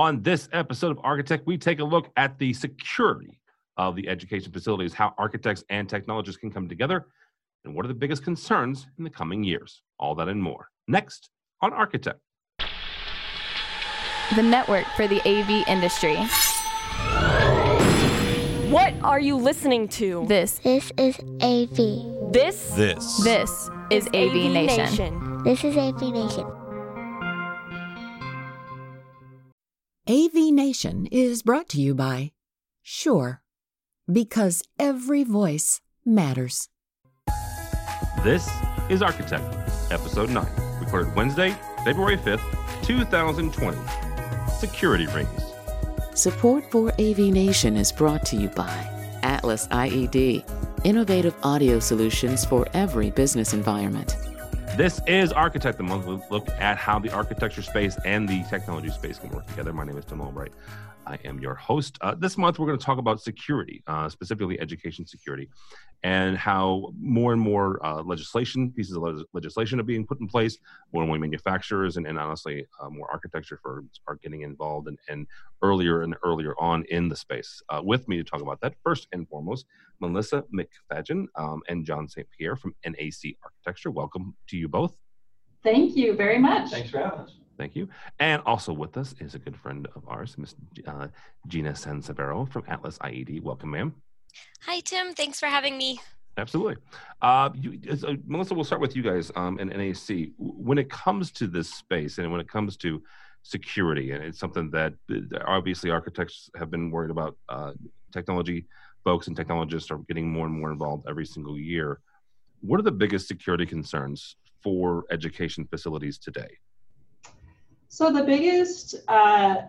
On this episode of Architect, we take a look at the security of the education facilities, how architects and technologists can come together, and what are the biggest concerns in the coming years. All that and more. Next on Architect. The network for the AV industry. What are you listening to? This This is AV. This This. this is AV, Nation. This is AV Nation. AV Nation is brought to you by Shure, because every voice matters. This is Architect, Episode 9, recorded Wednesday, February 5th, 2020. Security Rings. Support for AV Nation is brought to you by Atlas IED, innovative audio solutions for every business environment. This is Architect the Month. We look at how the architecture space and the technology space can work together. My name is Tim Albright. I am your host. Uh, this month, we're going to talk about security, uh, specifically education security, and how more and more uh, legislation, pieces of le- legislation are being put in place. More and more manufacturers and, and honestly, uh, more architecture firms are getting involved and, and earlier and earlier on in the space. Uh, with me to talk about that, first and foremost, Melissa McFadgen um, and John St. Pierre from NAC Architecture. Welcome to you both. Thank you very much. Thanks for having us. Thank you. And also with us is a good friend of ours, Miss uh, Gina Sansivero from Atlas IED. Welcome, ma'am. Hi, Tim. Thanks for having me. Absolutely. Uh, you, uh, Melissa, we'll start with you guys um, in NAC. When it comes to this space and when it comes to security, and it's something that uh, obviously architects have been worried about, uh, technology folks and technologists are getting more and more involved every single year. What are the biggest security concerns for education facilities today? So the biggest, uh,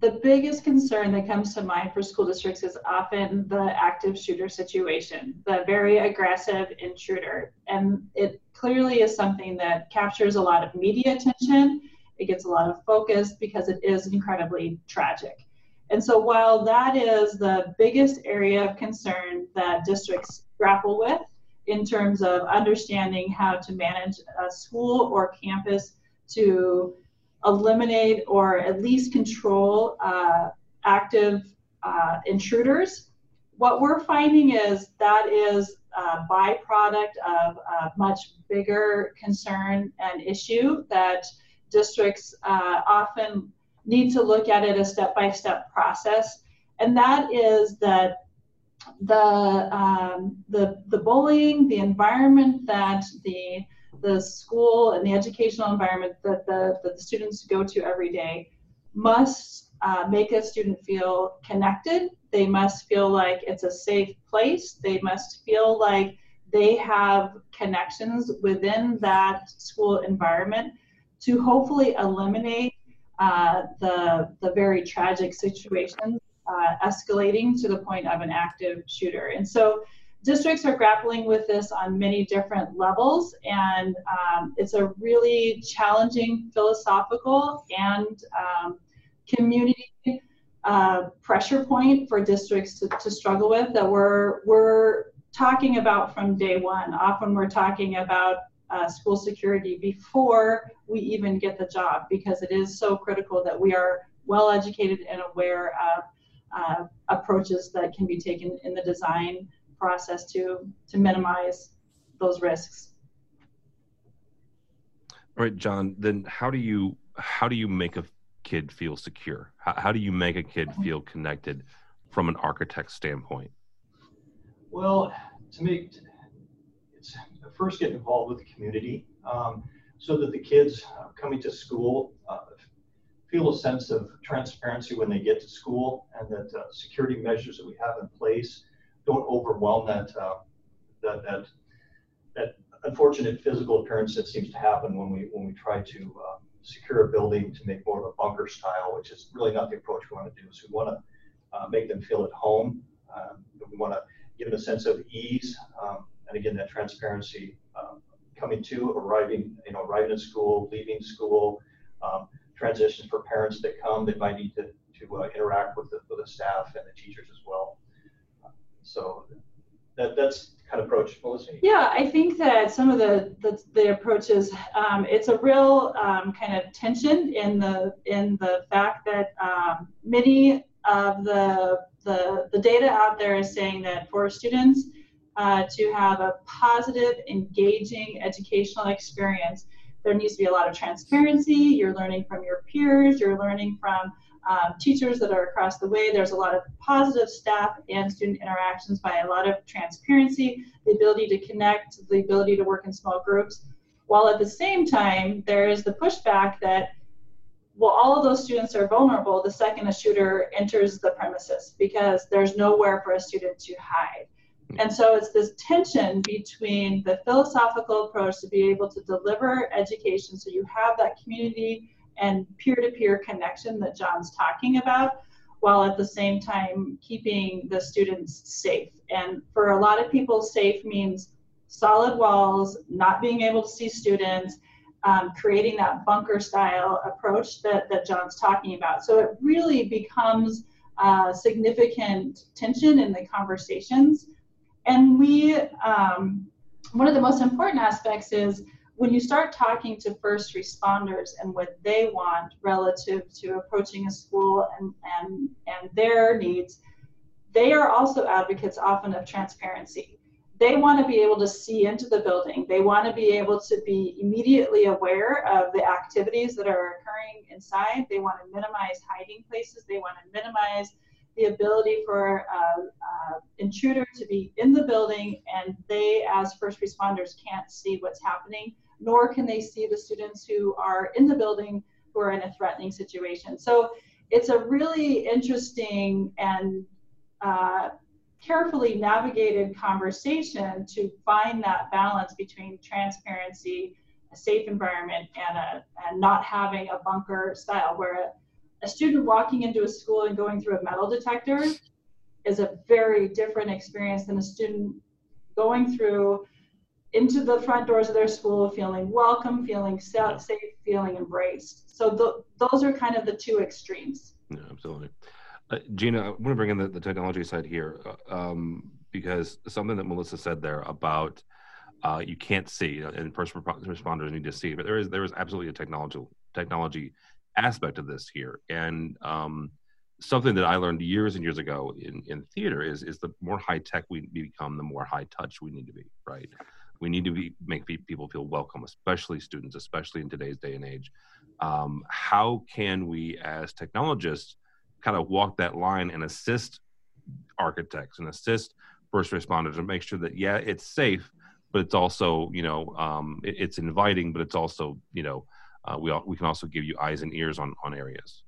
the biggest concern that comes to mind for school districts is often the active shooter situation, the very aggressive intruder, and it clearly is something that captures a lot of media attention. It gets a lot of focus because it is incredibly tragic. And so while that is the biggest area of concern that districts grapple with in terms of understanding how to manage a school or campus to eliminate or at least control uh, active uh, intruders, what we're finding is that is a byproduct of a much bigger concern and issue that districts uh, often need to look at it a step-by-step process, and that is that the um, the the bullying, the environment that the the school and the educational environment that the, that the students go to every day must uh, make a student feel connected. They must feel like it's a safe place. They must feel like they have connections within that school environment to hopefully eliminate uh, the, the very tragic situations uh, escalating to the point of an active shooter. And so districts are grappling with this on many different levels, and um, it's a really challenging philosophical and um, community uh, pressure point for districts to, to struggle with that we're, we're talking about from day one. Often we're talking about uh, school security before we even get the job because it is so critical that we are well educated and aware of uh, approaches that can be taken in the design process to to minimize those risks. All right, John. Then how do you how do you make a kid feel secure? How, how do you make a kid feel connected from an architect standpoint? Well, to make it's first get involved with the community um, so that the kids uh, coming to school uh, feel a sense of transparency when they get to school and that uh, security measures that we have in place don't overwhelm that uh, that that that unfortunate physical appearance that seems to happen when we when we try to um, secure a building to make more of a bunker style, which is really not the approach we want to do. So we want to uh, make them feel at home. Um, we want to give them a sense of ease, um, and again that transparency um, coming to, arriving, you know, arriving at school, leaving school. Um, transitions for parents that come, they might need to, to uh, interact with the, with the staff and the teachers as well. So that, that's kind of approach? Yeah, I think that some of the the, the approaches, um, it's a real um, kind of tension in the in the fact that um, many of the, the the data out there is saying that for students uh, to have a positive, engaging educational experience, there needs to be a lot of transparency. You're learning from your peers. You're learning from um, teachers that are across the way. There's a lot of positive staff and student interactions by a lot of transparency, the ability to connect, the ability to work in small groups, while at the same time, there is the pushback that, well, all of those students are vulnerable the second a shooter enters the premises because there's nowhere for a student to hide. And so it's this tension between the philosophical approach to be able to deliver education so you have that community and peer-to-peer connection that John's talking about, while at the same time keeping the students safe. And for a lot of people, safe means solid walls, not being able to see students, um, creating that bunker style approach that, that John's talking about. So it really becomes significant tension in the conversations. And we, um, one of the most important aspects is when you start talking to first responders and what they want relative to approaching a school and, and, and their needs, they are also advocates often of transparency. They want to be able to see into the building. They want to be able to be immediately aware of the activities that are occurring inside. They want to minimize hiding places. They want to minimize the ability for uh, intruder to be in the building and they as first responders can't see what's happening nor can they see the students who are in the building who are in a threatening situation. So it's a really interesting and uh, carefully navigated conversation to find that balance between transparency, a safe environment, and, a, and not having a bunker style where a, student walking into a school and going through a metal detector is a very different experience than a student going through into the front doors of their school feeling welcome, feeling safe, feeling embraced. So those are kind of the two extremes. Yeah, absolutely. Uh, Gina, I want to bring in the, the technology side here uh, um, because something that Melissa said there about uh, you can't see and first responders need to see, but there is there is absolutely a technology technology aspect of this here, and um, something that I learned years and years ago in, in theater is is the more high tech we become, the more high touch we need to be, right? we need to be, make people feel welcome, especially students, especially in today's day and age. Um, how can we, as technologists, kind of walk that line and assist architects and assist first responders and make sure that yeah, it's safe, but it's also you know um, it, it's inviting, but it's also you know uh, we all, we can also give you eyes and ears on on areas.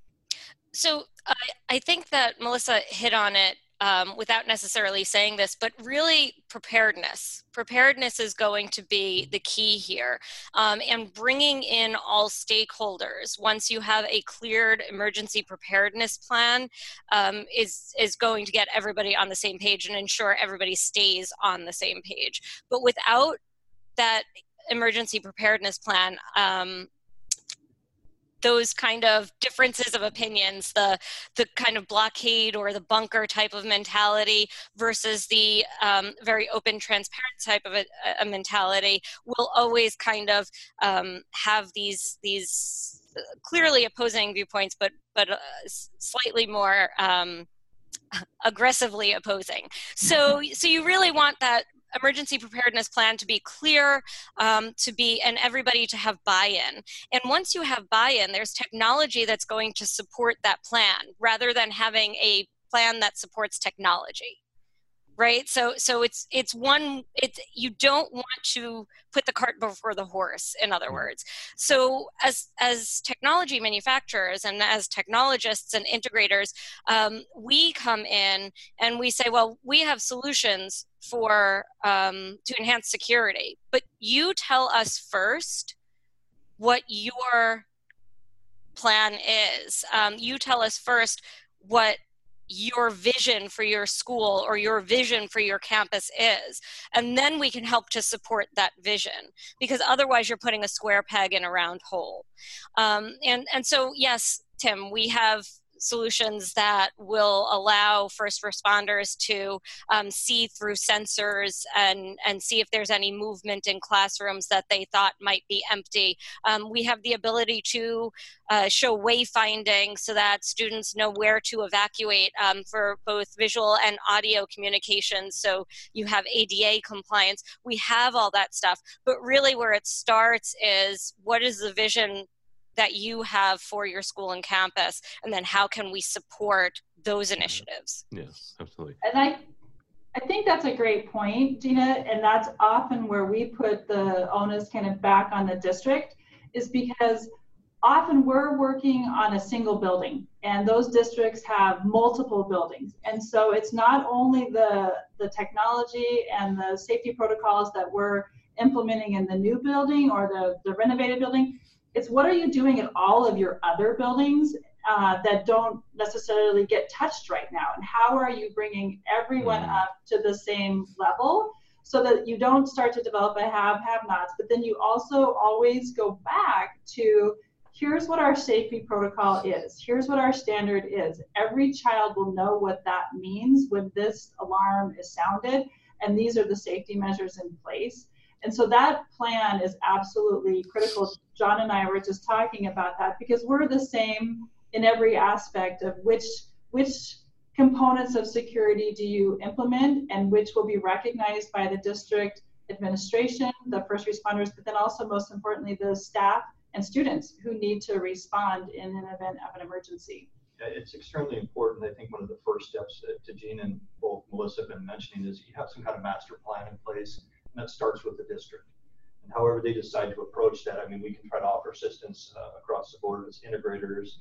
So I, I think that Melissa hit on it um, without necessarily saying this, but really preparedness. Preparedness is going to be the key here. Um, and bringing in all stakeholders once you have a cleared emergency preparedness plan um, is, is going to get everybody on the same page and ensure everybody stays on the same page. But without that emergency preparedness plan, um, those kind of differences of opinions the the kind of blockade or the bunker type of mentality versus the um, very open transparent type of a, a, mentality will always kind of um, have these these clearly opposing viewpoints but but uh, slightly more um, aggressively opposing. So so you really want that emergency preparedness plan to be clear, um, to be, and everybody to have buy-in. And once you have buy-in, there's technology that's going to support that plan rather than having a plan that supports technology right? So so it's it's one it's you don't want to put the cart before the horse in other words. So as as technology manufacturers and as technologists and integrators um, we come in and we say well we have solutions for um, to enhance security but you tell us first what your plan is. Um, you tell us first what your vision for your school or your vision for your campus is and then we can help to support that vision because otherwise you're putting a square peg in a round hole. Um, and and so yes tim we have solutions that will allow first responders to um, see through sensors and, and see if there's any movement in classrooms that they thought might be empty. Um, we have the ability to uh, show wayfinding so that students know where to evacuate um, for both visual and audio communications. So you have ADA compliance. We have all that stuff. But really, where it starts is what is the vision that you have for your school and campus? And then how can we support those initiatives? Yes, absolutely. And I I think that's a great point, Gina, and that's often where we put the onus kind of back on the district is because often we're working on a single building and those districts have multiple buildings and so it's not only the the technology and the safety protocols that we're implementing in the new building or the, the renovated building it's what are you doing at all of your other buildings uh, that don't necessarily get touched right now and how are you bringing everyone mm. up to the same level so that you don't start to develop a have have nots but then you also always go back to here's what our safety protocol is. Here's what our standard is. Every child will know what that means when this alarm is sounded, and these are the safety measures in place. And so that plan is absolutely critical. John and I were just talking about that because we're the same in every aspect of which which components of security do you implement and which will be recognized by the district administration, the first responders, but then also most importantly the staff and students who need to respond in an event of an emergency. It's extremely important. I think one of the first steps to Gene and both Melissa have been mentioning is you have some kind of master plan in place, and that starts with the district. And however they decide to approach that, I mean, we can try to offer assistance uh, across the board as integrators,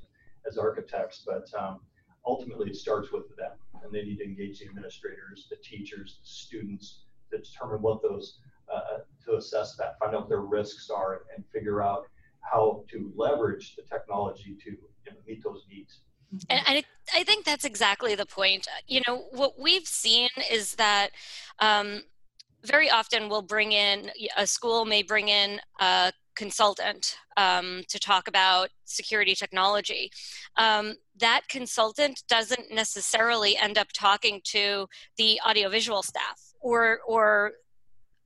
as architects, but um, ultimately it starts with them, and they need to engage the administrators, the teachers, the students to determine what those, uh, to assess that, find out what their risks are, and figure out how to leverage the technology to you know, meet those needs. And I, I think that's exactly the point. You know, what we've seen is that um, very often we'll bring in, a school may bring in a consultant um, to talk about security technology. Um, that consultant doesn't necessarily end up talking to the audiovisual staff or, or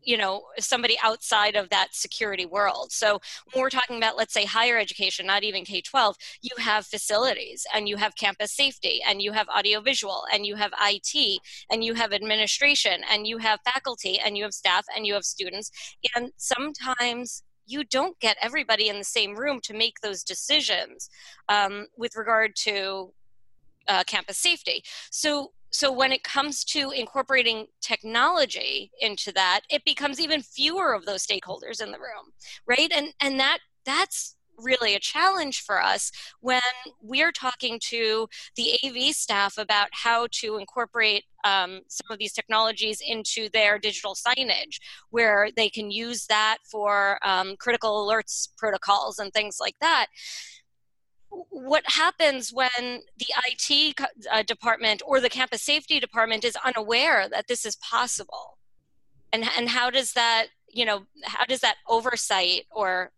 you know somebody outside of that security world. So when we're talking about let's say higher education not even k-12 you have facilities and you have campus safety and you have audiovisual and you have it and you have administration and you have faculty and you have staff and you have students. And sometimes you don't get everybody in the same room to make those decisions um, with regard to uh, campus safety. So so when it comes to incorporating technology into that it becomes even fewer of those stakeholders in the room right? And and that that's really a challenge for us when we're talking to the AV staff about how to incorporate um, some of these technologies into their digital signage, where they can use that for um, critical alerts protocols and things like that what happens when the IT uh, department or the campus safety department is unaware that this is possible? And, and how does that, you know, how does that oversight or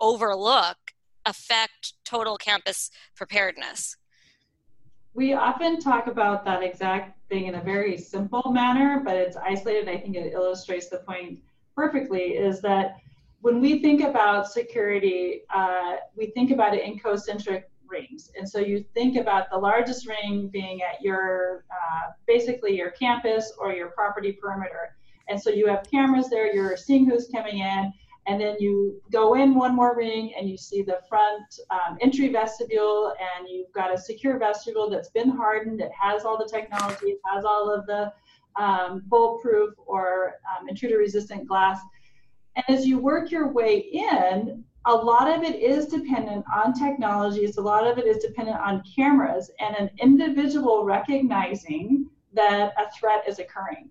overlook affect total campus preparedness? We often talk about that exact thing in a very simple manner, but it's isolated. I think it illustrates the point perfectly is that when we think about security, uh, we think about it in concentric rings. And so you think about the largest ring being at your, uh, basically your campus or your property perimeter. And so you have cameras there, you're seeing who's coming in, and then you go in one more ring and you see the front um, entry vestibule, and you've got a secure vestibule that's been hardened, it has all the technology, it has all of the um, bulletproof or um, intruder resistant glass and as you work your way in, a lot of it is dependent on technologies, a lot of it is dependent on cameras and an individual recognizing that a threat is occurring.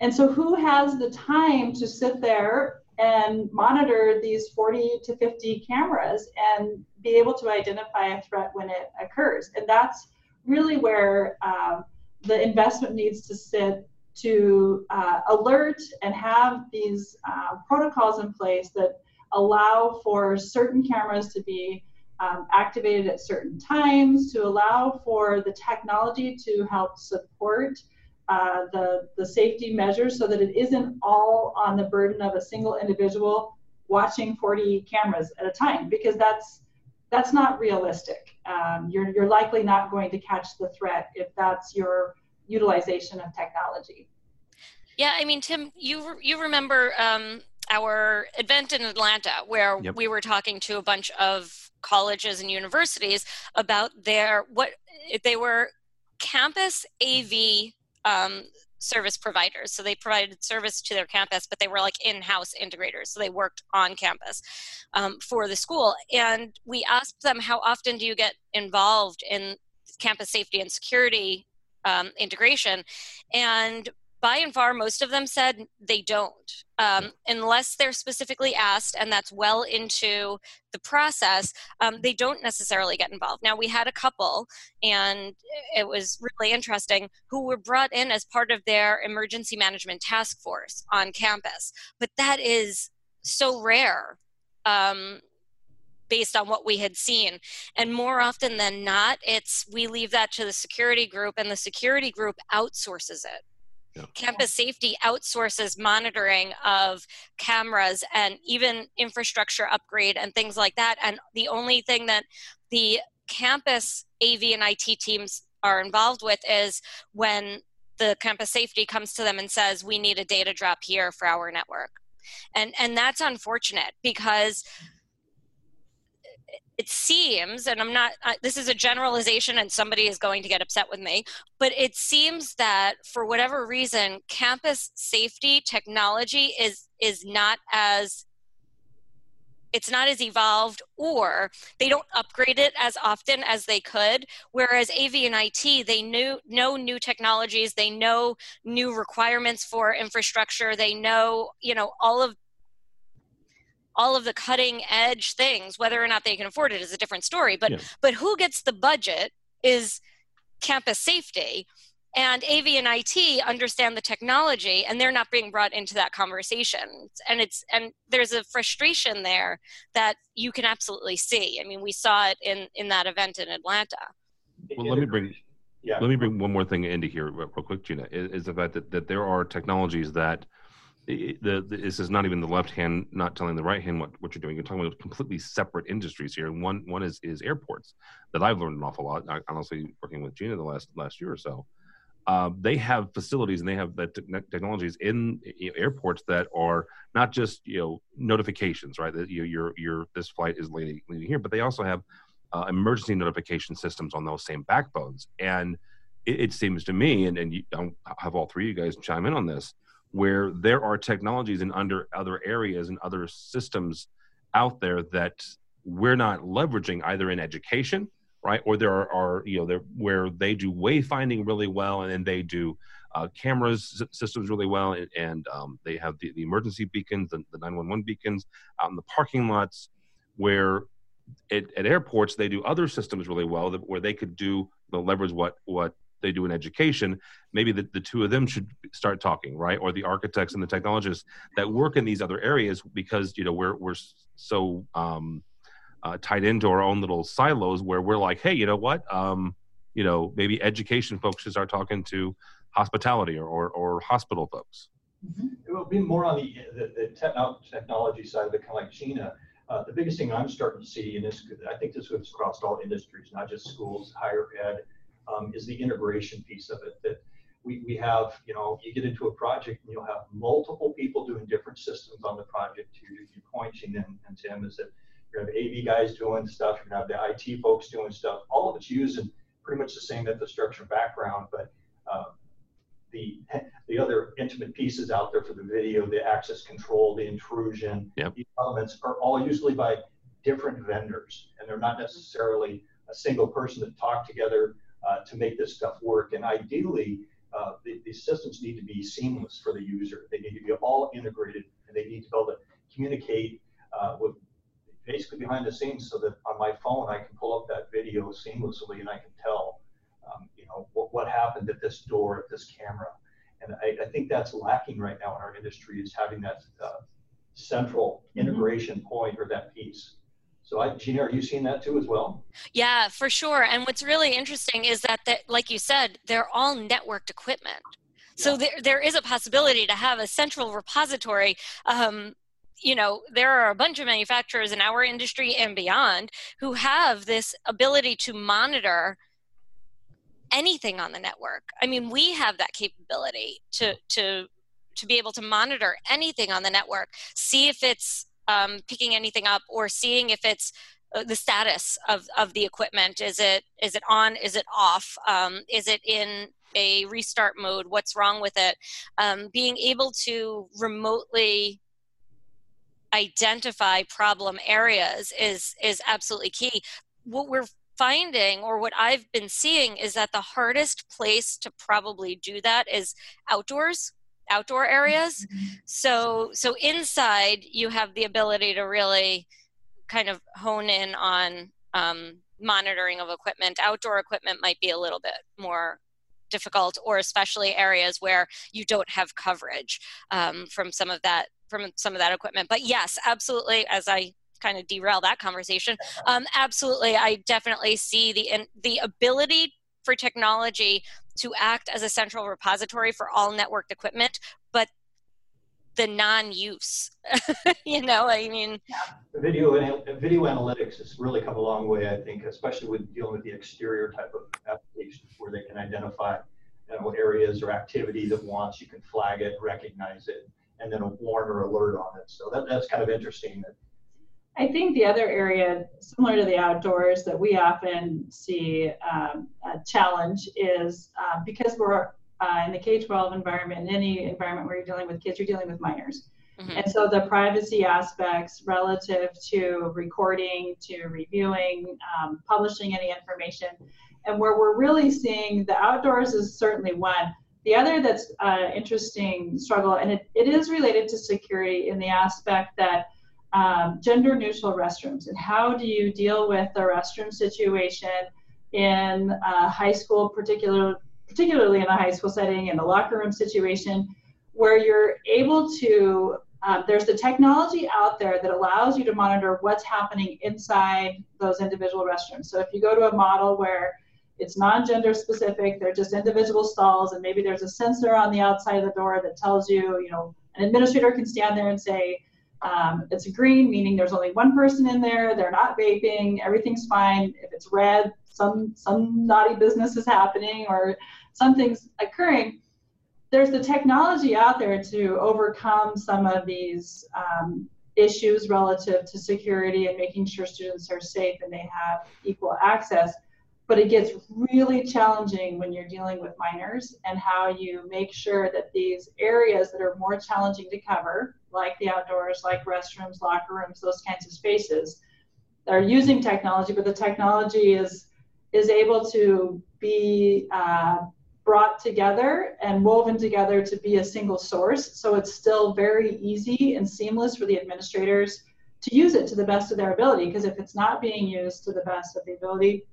And so, who has the time to sit there and monitor these 40 to 50 cameras and be able to identify a threat when it occurs? And that's really where um, the investment needs to sit to uh, alert and have these uh, protocols in place that allow for certain cameras to be um, activated at certain times to allow for the technology to help support uh, the, the safety measures so that it isn't all on the burden of a single individual watching 40 cameras at a time because that's that's not realistic. Um, you're, you're likely not going to catch the threat if that's your utilization of technology. Yeah, I mean, Tim, you you remember um, our event in Atlanta where yep. we were talking to a bunch of colleges and universities about their what they were campus AV um, service providers. So they provided service to their campus, but they were like in-house integrators. So they worked on campus um, for the school. And we asked them, how often do you get involved in campus safety and security um, integration? And by and far, most of them said they don't, um, unless they're specifically asked, and that's well into the process. Um, they don't necessarily get involved. Now, we had a couple, and it was really interesting, who were brought in as part of their emergency management task force on campus, but that is so rare. Um, based on what we had seen. And more often than not, it's we leave that to the security group, and the security group outsources it. Yeah. Campus safety outsources monitoring of cameras and even infrastructure upgrade and things like that. And the only thing that the campus AV and IT teams are involved with is when the campus safety comes to them and says, We need a data drop here for our network. And, and that's unfortunate because it seems, and I'm not, uh, this is a generalization and somebody is going to get upset with me, but it seems that for whatever reason, campus safety technology is, is not as it's not as evolved or they don't upgrade it as often as they could. Whereas av and it they knew know new technologies they know new requirements for infrastructure they know you know all of all of the cutting edge things whether or not they can afford it is a different story but yeah. but who gets the budget is campus safety. And AV and IT understand the technology and they're not being brought into that conversation. And it's and there's a frustration there that you can absolutely see. I mean we saw it in in that event in Atlanta. Well let me bring yeah. let me bring one more thing into here real quick Gina is, is the fact that, that there are technologies that the, the, this is not even the left hand not telling the right hand what, what you're doing. You're talking about completely separate industries here. And one one is is airports that I've learned an awful lot. Honestly, working with Gina the last last year or so, uh, they have facilities and they have the technologies in airports that are not just you know notifications, right? That you, your your this flight is leaving, leaving here, but they also have uh, emergency notification systems on those same backbones. And it, it seems to me, and and you, I'll have all three of you guys chime in on this where there are technologies in under other areas and other systems out there that we're not leveraging either in education right? Or there are, are you know there where they do wayfinding really well and then they do uh, cameras systems really well and, and um, they have the, the emergency beacons the, the 911 beacons out in the parking lots where at, at airports they do other systems really well that, where they could do the leverage what what they do in education maybe the, the two of them should start talking right? Or the architects and the technologists that work in these other areas because you know we're we're so um, uh, tied into our own little silos where we're like hey you know what? Um, you know maybe education folks should start talking to hospitality or, or, or hospital folks. Mm-hmm. it will be more on the, the, the techno- technology side of it kind of like gina uh, the biggest thing I'm starting to see, and this, I think this goes across all industries, not just schools, higher ed, um, is the integration piece of it. That we, we have, you know, you get into a project and you'll have multiple people doing different systems on the project. To your, your point, Gene and, and Tim, is that you're going to have AV guys doing stuff, you're going to have the IT folks doing stuff. All of it's using pretty much the same infrastructure background, but uh, the the other intimate pieces out there for the video, the access control, the intrusion, yep. these elements are all usually by different vendors, and they're not necessarily a single person that talk together uh, to make this stuff work. And ideally, uh, the, these systems need to be seamless for the user. They need to be all integrated, and they need to be able to communicate uh, with basically behind the scenes, so that on my phone I can pull up that video seamlessly and I can tell, um, you know, what, what happened at this door, at this camera. And I, I, think that's lacking right now in our industry is having that uh, central mm-hmm. integration point or that piece. So, I, Gina, are you seeing that too as well? Yeah, for sure. And what's really interesting is that, that like you said, they're all networked equipment. So there, there is a possibility to have a central repository. Um, you know, there are a bunch of manufacturers in our industry and beyond who have this ability to monitor anything on the network. I mean, we have that capability to to to be able to monitor anything on the network, see if it's um, picking anything up, or seeing if it's uh, the status of, of the equipment. Is it is it on? Is it off? Um, is it in a restart mode? What's wrong with it? Um, being able to remotely identify problem areas is is absolutely key. What we're finding or what I've been seeing is that the hardest place to probably do that is outdoors outdoor areas. Mm-hmm. so so inside you have the ability to really kind of hone in on um, monitoring of equipment. Outdoor equipment might be a little bit more difficult or especially areas where you don't have coverage um, from some of that from some of that equipment. But yes absolutely as i kind of derail that conversation um, absolutely i definitely see the in, the ability for technology to act as a central repository for all networked equipment but the non-use you know i mean yeah. video video analytics has really come a long way i think especially with dealing with the exterior type of applications where they can identify you know areas or activity that wants you can flag it recognize it and then a warn or alert on it so that, that's kind of interesting that I think the other area, similar to the outdoors, that we often see um, a challenge is uh, because we're uh, in the K 12 environment, in any environment where you're dealing with kids, you're dealing with minors. Mm-hmm. And so the privacy aspects relative to recording, to reviewing, um, publishing any information, and where we're really seeing the outdoors is certainly one. The other that's uh, interesting struggle, and it, it is related to security in the aspect that um, gender neutral restrooms and how do you deal with the restroom situation in a high school, particular, particularly in a high school setting, in the locker room situation, where you're able to um, there's the technology out there that allows you to monitor what's happening inside those individual restrooms. So if you go to a model where it's non-gender specific, they're just individual stalls, and maybe there's a sensor on the outside of the door that tells you, you know, an administrator can stand there and say, um, it's green, meaning there's only one person in there. They're not vaping. Everything's fine. If it's red, some some naughty business is happening or something's occurring. There's the technology out there to overcome some of these um, issues relative to security and making sure students are safe and they have equal access. But it gets really challenging when you're dealing with minors and how you make sure that these areas that are more challenging to cover, like the outdoors, like restrooms, locker rooms, those kinds of spaces, that are using technology, but the technology is is able to be uh, brought together and woven together to be a single source. So it's still very easy and seamless for the administrators to use it to the best of their ability. Because if it's not being used to the best of the ability,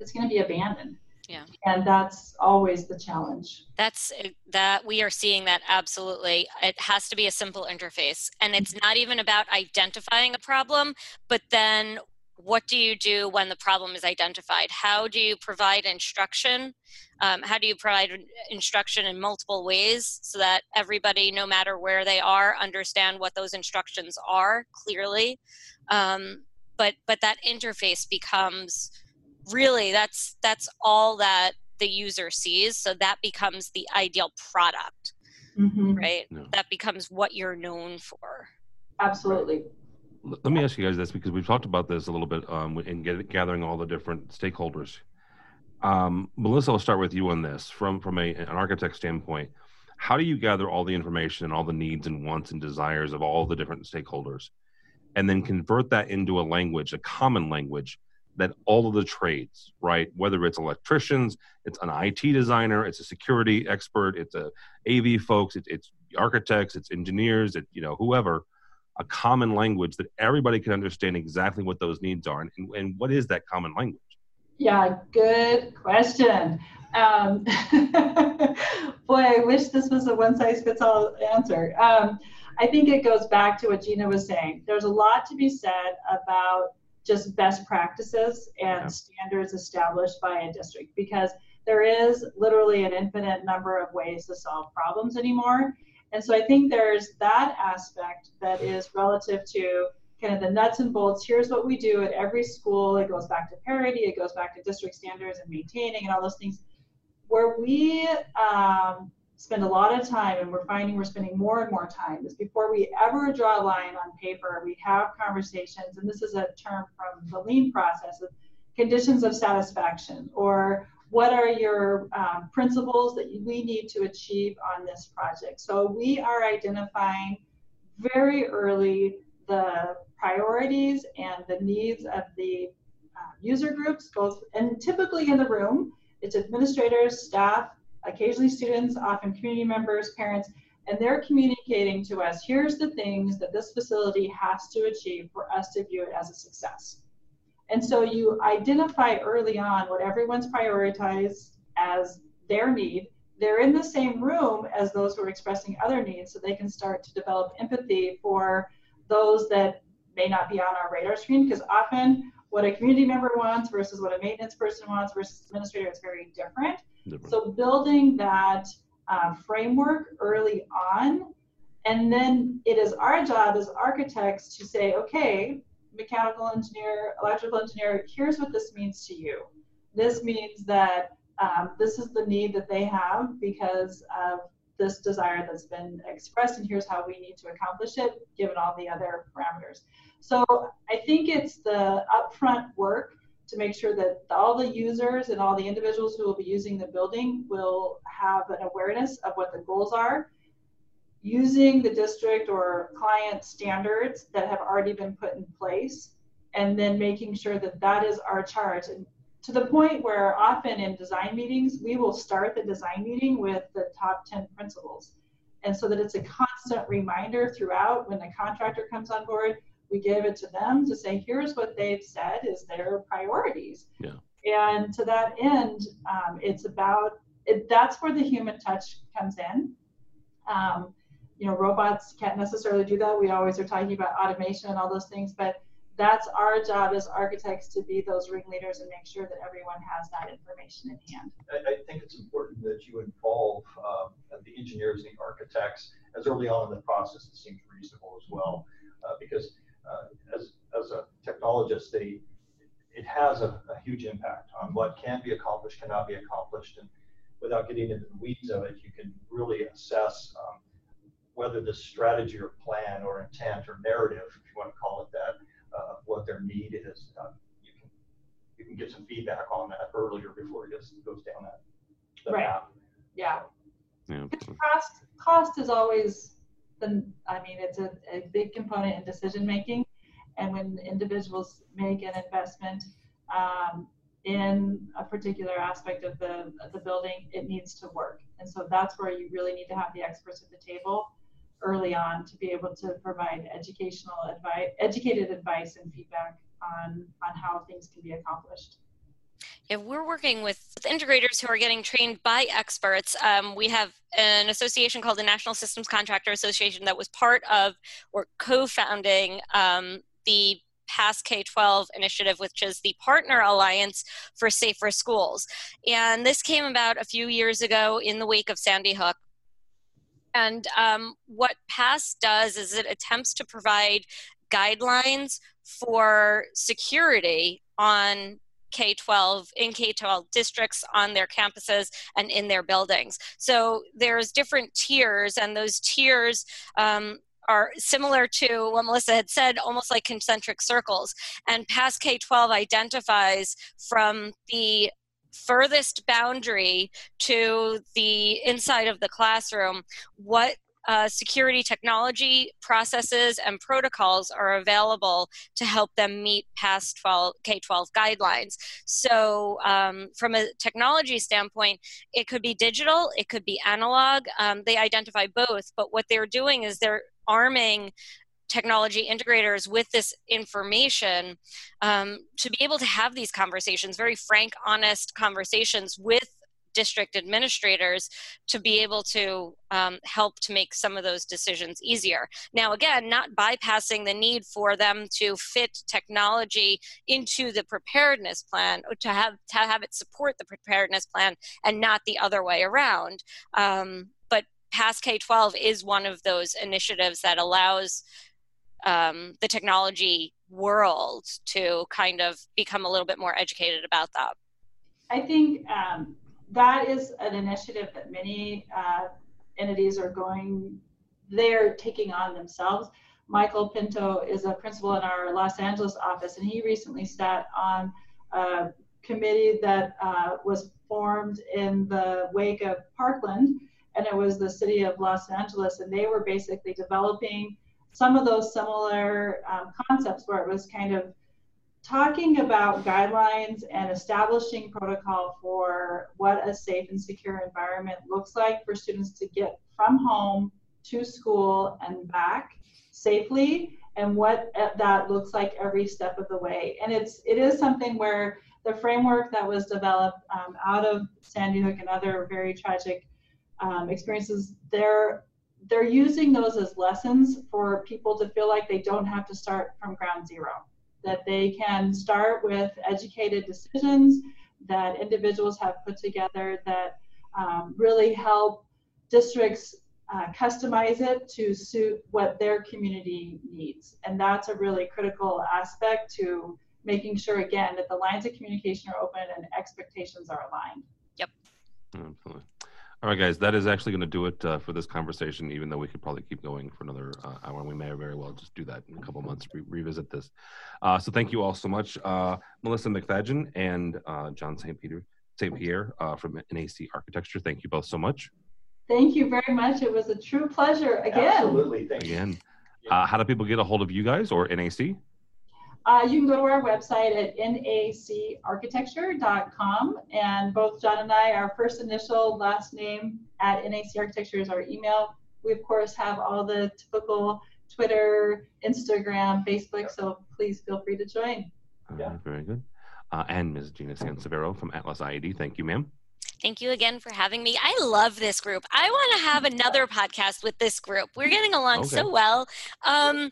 it's going to be abandoned yeah. And that's always the challenge. That's eh, that we are seeing that absolutely. It has to be a simple interface and it's not even about identifying a problem but then what do you do when the problem is identified? How do you provide instruction? Um, how do you provide instruction in multiple ways so that everybody no matter where they are understand what those instructions are clearly? Um, but but that interface becomes really that's that's all that the user sees. So that becomes the ideal product mm-hmm. right? No. that becomes what you're known for. Absolutely. Let me ask you guys this because we've talked about this a little bit um, in get, gathering all the different stakeholders. Um, melissa i'll start with you on this. From from a, an architect standpoint how do you gather all the information and all the needs and wants and desires of all the different stakeholders and then convert that into a language a common language that all of the trades, right? Whether it's electricians, it's an IT designer, it's a security expert, it's a AV folks, it, it's architects, it's engineers, it you know whoever, a common language that everybody can understand exactly what those needs are, and, and what is that common language? Yeah, good question. Um, boy, I wish this was a one size fits all answer. Um, I think it goes back to what Gina was saying. There's a lot to be said about just best practices and yeah. standards established by a district because there is literally an infinite number of ways to solve problems anymore. And so I think there's that aspect that is relative to kind of the nuts and bolts. Here's what we do at every school. It goes back to parity, it goes back to district standards and maintaining and all those things. Where we um, spend a lot of time, and we're finding we're spending more and more time, is before we ever draw a line on paper, we have conversations, and this is a term from the lean process of conditions of satisfaction or what are your um, principles that we need to achieve on this project? So we are identifying very early the priorities and the needs of the uh, user groups, both and typically in the room. It's administrators, staff, occasionally students, often community members, parents, and they're communicating to us, here's the things that this facility has to achieve for us to view it as a success. And so you identify early on what everyone's prioritized as their need. They're in the same room as those who are expressing other needs, so they can start to develop empathy for those that may not be on our radar screen, because often what a community member wants versus what a maintenance person wants versus administrator is very different. Different. So building that uh, framework early on, and then it is our job as architects to say, okay, mechanical engineer, electrical engineer, here's what this means to you. This means that um, this is the need that they have because of this desire that's been expressed, and here's how we need to accomplish it given all the other parameters. So I think it's the upfront work to make sure that all the users and all the individuals who will be using the building will have an awareness of what the goals are using the district or client standards that have already been put in place and then making sure that that is our charge. And to the point where often in design meetings we will start the design meeting with the top 10 principles and so that it's a constant reminder throughout when the contractor comes on board we gave it to them to say here's what they've said is their priorities yeah. and to that end um, it's about it, that's where the human touch comes in um, you know, robots can't necessarily do that. We always are talking about automation and all those things, but that's our job as architects to be those ringleaders and make sure that everyone has that information in hand. I, I think it's important that you involve um, the engineers and the architects as early on in the process It seems reasonable as well, uh, because as, as a technologist, they, it has a, a, huge impact on what can be accomplished, cannot be accomplished, and without getting into the weeds of it, you can really assess um, whether the strategy or plan or intent or narrative, if you want to call it that, uh, what their need is, uh, you can you can get some feedback on that earlier before it just goes down that, that right. path. Yeah. yeah. Cost cost is always the I mean it's a, a big component in decision making, and when individuals make an investment. Um, in a particular aspect of the, the building, it needs to work. And so that's where you really need to have the experts at the table early on to be able to provide educational advice, educated advice and feedback on, on how things can be accomplished. Yeah, we're working with integrators who are getting trained by experts. Um, we have an association called the National Systems Contractor Association that was part of or co-founding um, the Pass K 12 initiative, which is the Partner Alliance for Safer Schools. And this came about a few years ago in the wake of Sandy Hook. And um, what PASS does is it attempts to provide guidelines for security on K 12 in K 12 districts on their campuses and in their buildings. So there's different tiers, and those tiers um, are similar to what Melissa had said, almost like concentric circles. And PASS K 12 identifies from the furthest boundary to the inside of the classroom what uh, security technology processes and protocols are available to help them meet PASS 12 K-12 guidelines. So, um, from a technology standpoint, it could be digital, it could be analog. Um, they identify both, but what they're doing is they're arming technology integrators with this information um, to be able to have these conversations, very frank, honest conversations with district administrators to be able to um, help to make some of those decisions easier. Now, again, not bypassing the need for them to fit technology into the preparedness plan or to have to have it support the preparedness plan and not the other way around. Um, but Pass K 12 is one of those initiatives that allows um, the technology world to kind of become a little bit more educated about that. I think um, that is an initiative that many uh, entities are going, they're taking on themselves. Michael Pinto is a principal in our Los Angeles office, and he recently sat on a committee that uh, was formed in the wake of Parkland, and it was the city of Los Angeles, and they were basically developing some of those similar um, concepts where it was kind of talking about guidelines and establishing protocol for what a safe and secure environment looks like for students to get from home to school and back safely and what that looks like every step of the way. And it's it is something where the framework that was developed um, out of sandy hook and other very tragic um, experiences there they're using those as lessons for people to feel like they don't have to start from ground zero, that they can start with educated decisions that individuals have put together that um, really help districts uh, customize it to suit what their community needs. And that's a really critical aspect to making sure, again, that the lines of communication are open and expectations are aligned. Yep. Absolutely. All right, guys, that is actually going to do it uh, for this conversation, even though we could probably keep going for another uh, hour. We may very well just do that in a couple months, re- revisit this. Uh, so thank you all so much. Uh, Melissa McFadgen and uh, John St. Peter, St. Pierre uh, from NAC Architecture. Thank you both so much. Thank you very much. It was a true pleasure again. Absolutely. Thank Again. how do people get a hold of you guys or NAC? Uh, you can go to our website at nacarchitecture.com. And both John and I, our first initial last name at NAC Architecture is our email. We, of course, have all the typical Twitter, Instagram, Facebook. So please feel free to join. Yeah. very good. Uh, and Ms. Gina Sansivero from Atlas IED. Thank you, ma'am. Thank you again for having me. I love this group. I want to have another podcast with this group. We're getting along okay. so well. Um,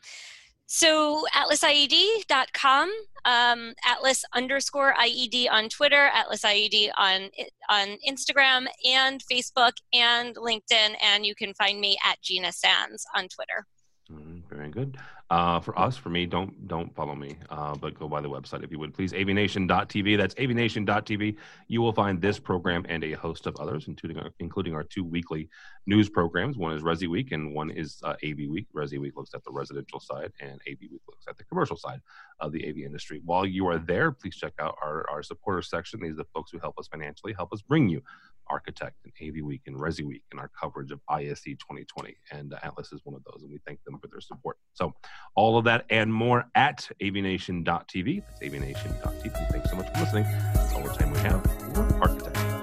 so atlasied.com, um, atlas underscore IED on Twitter, atlas IED on, on Instagram and Facebook and LinkedIn. And you can find me at Gina Sands on Twitter. Mm, very good. Uh, for us, for me, don't don't follow me, uh, but go by the website if you would, please. Avnation.tv. That's avnation.tv. You will find this program and a host of others, including our, including our two weekly news programs. One is Resi Week and one is uh, AV Week. Resi Week looks at the residential side, and AV Week looks at the commercial side of the AV industry. While you are there, please check out our, our supporter section. These are the folks who help us financially, help us bring you Architect and AV Week and Resi Week and our coverage of ISE 2020. And uh, Atlas is one of those, and we thank them for their support. So, all of that and more at avnation.tv. That's avnation.tv. Thanks so much for listening. That's all the time we have Architect.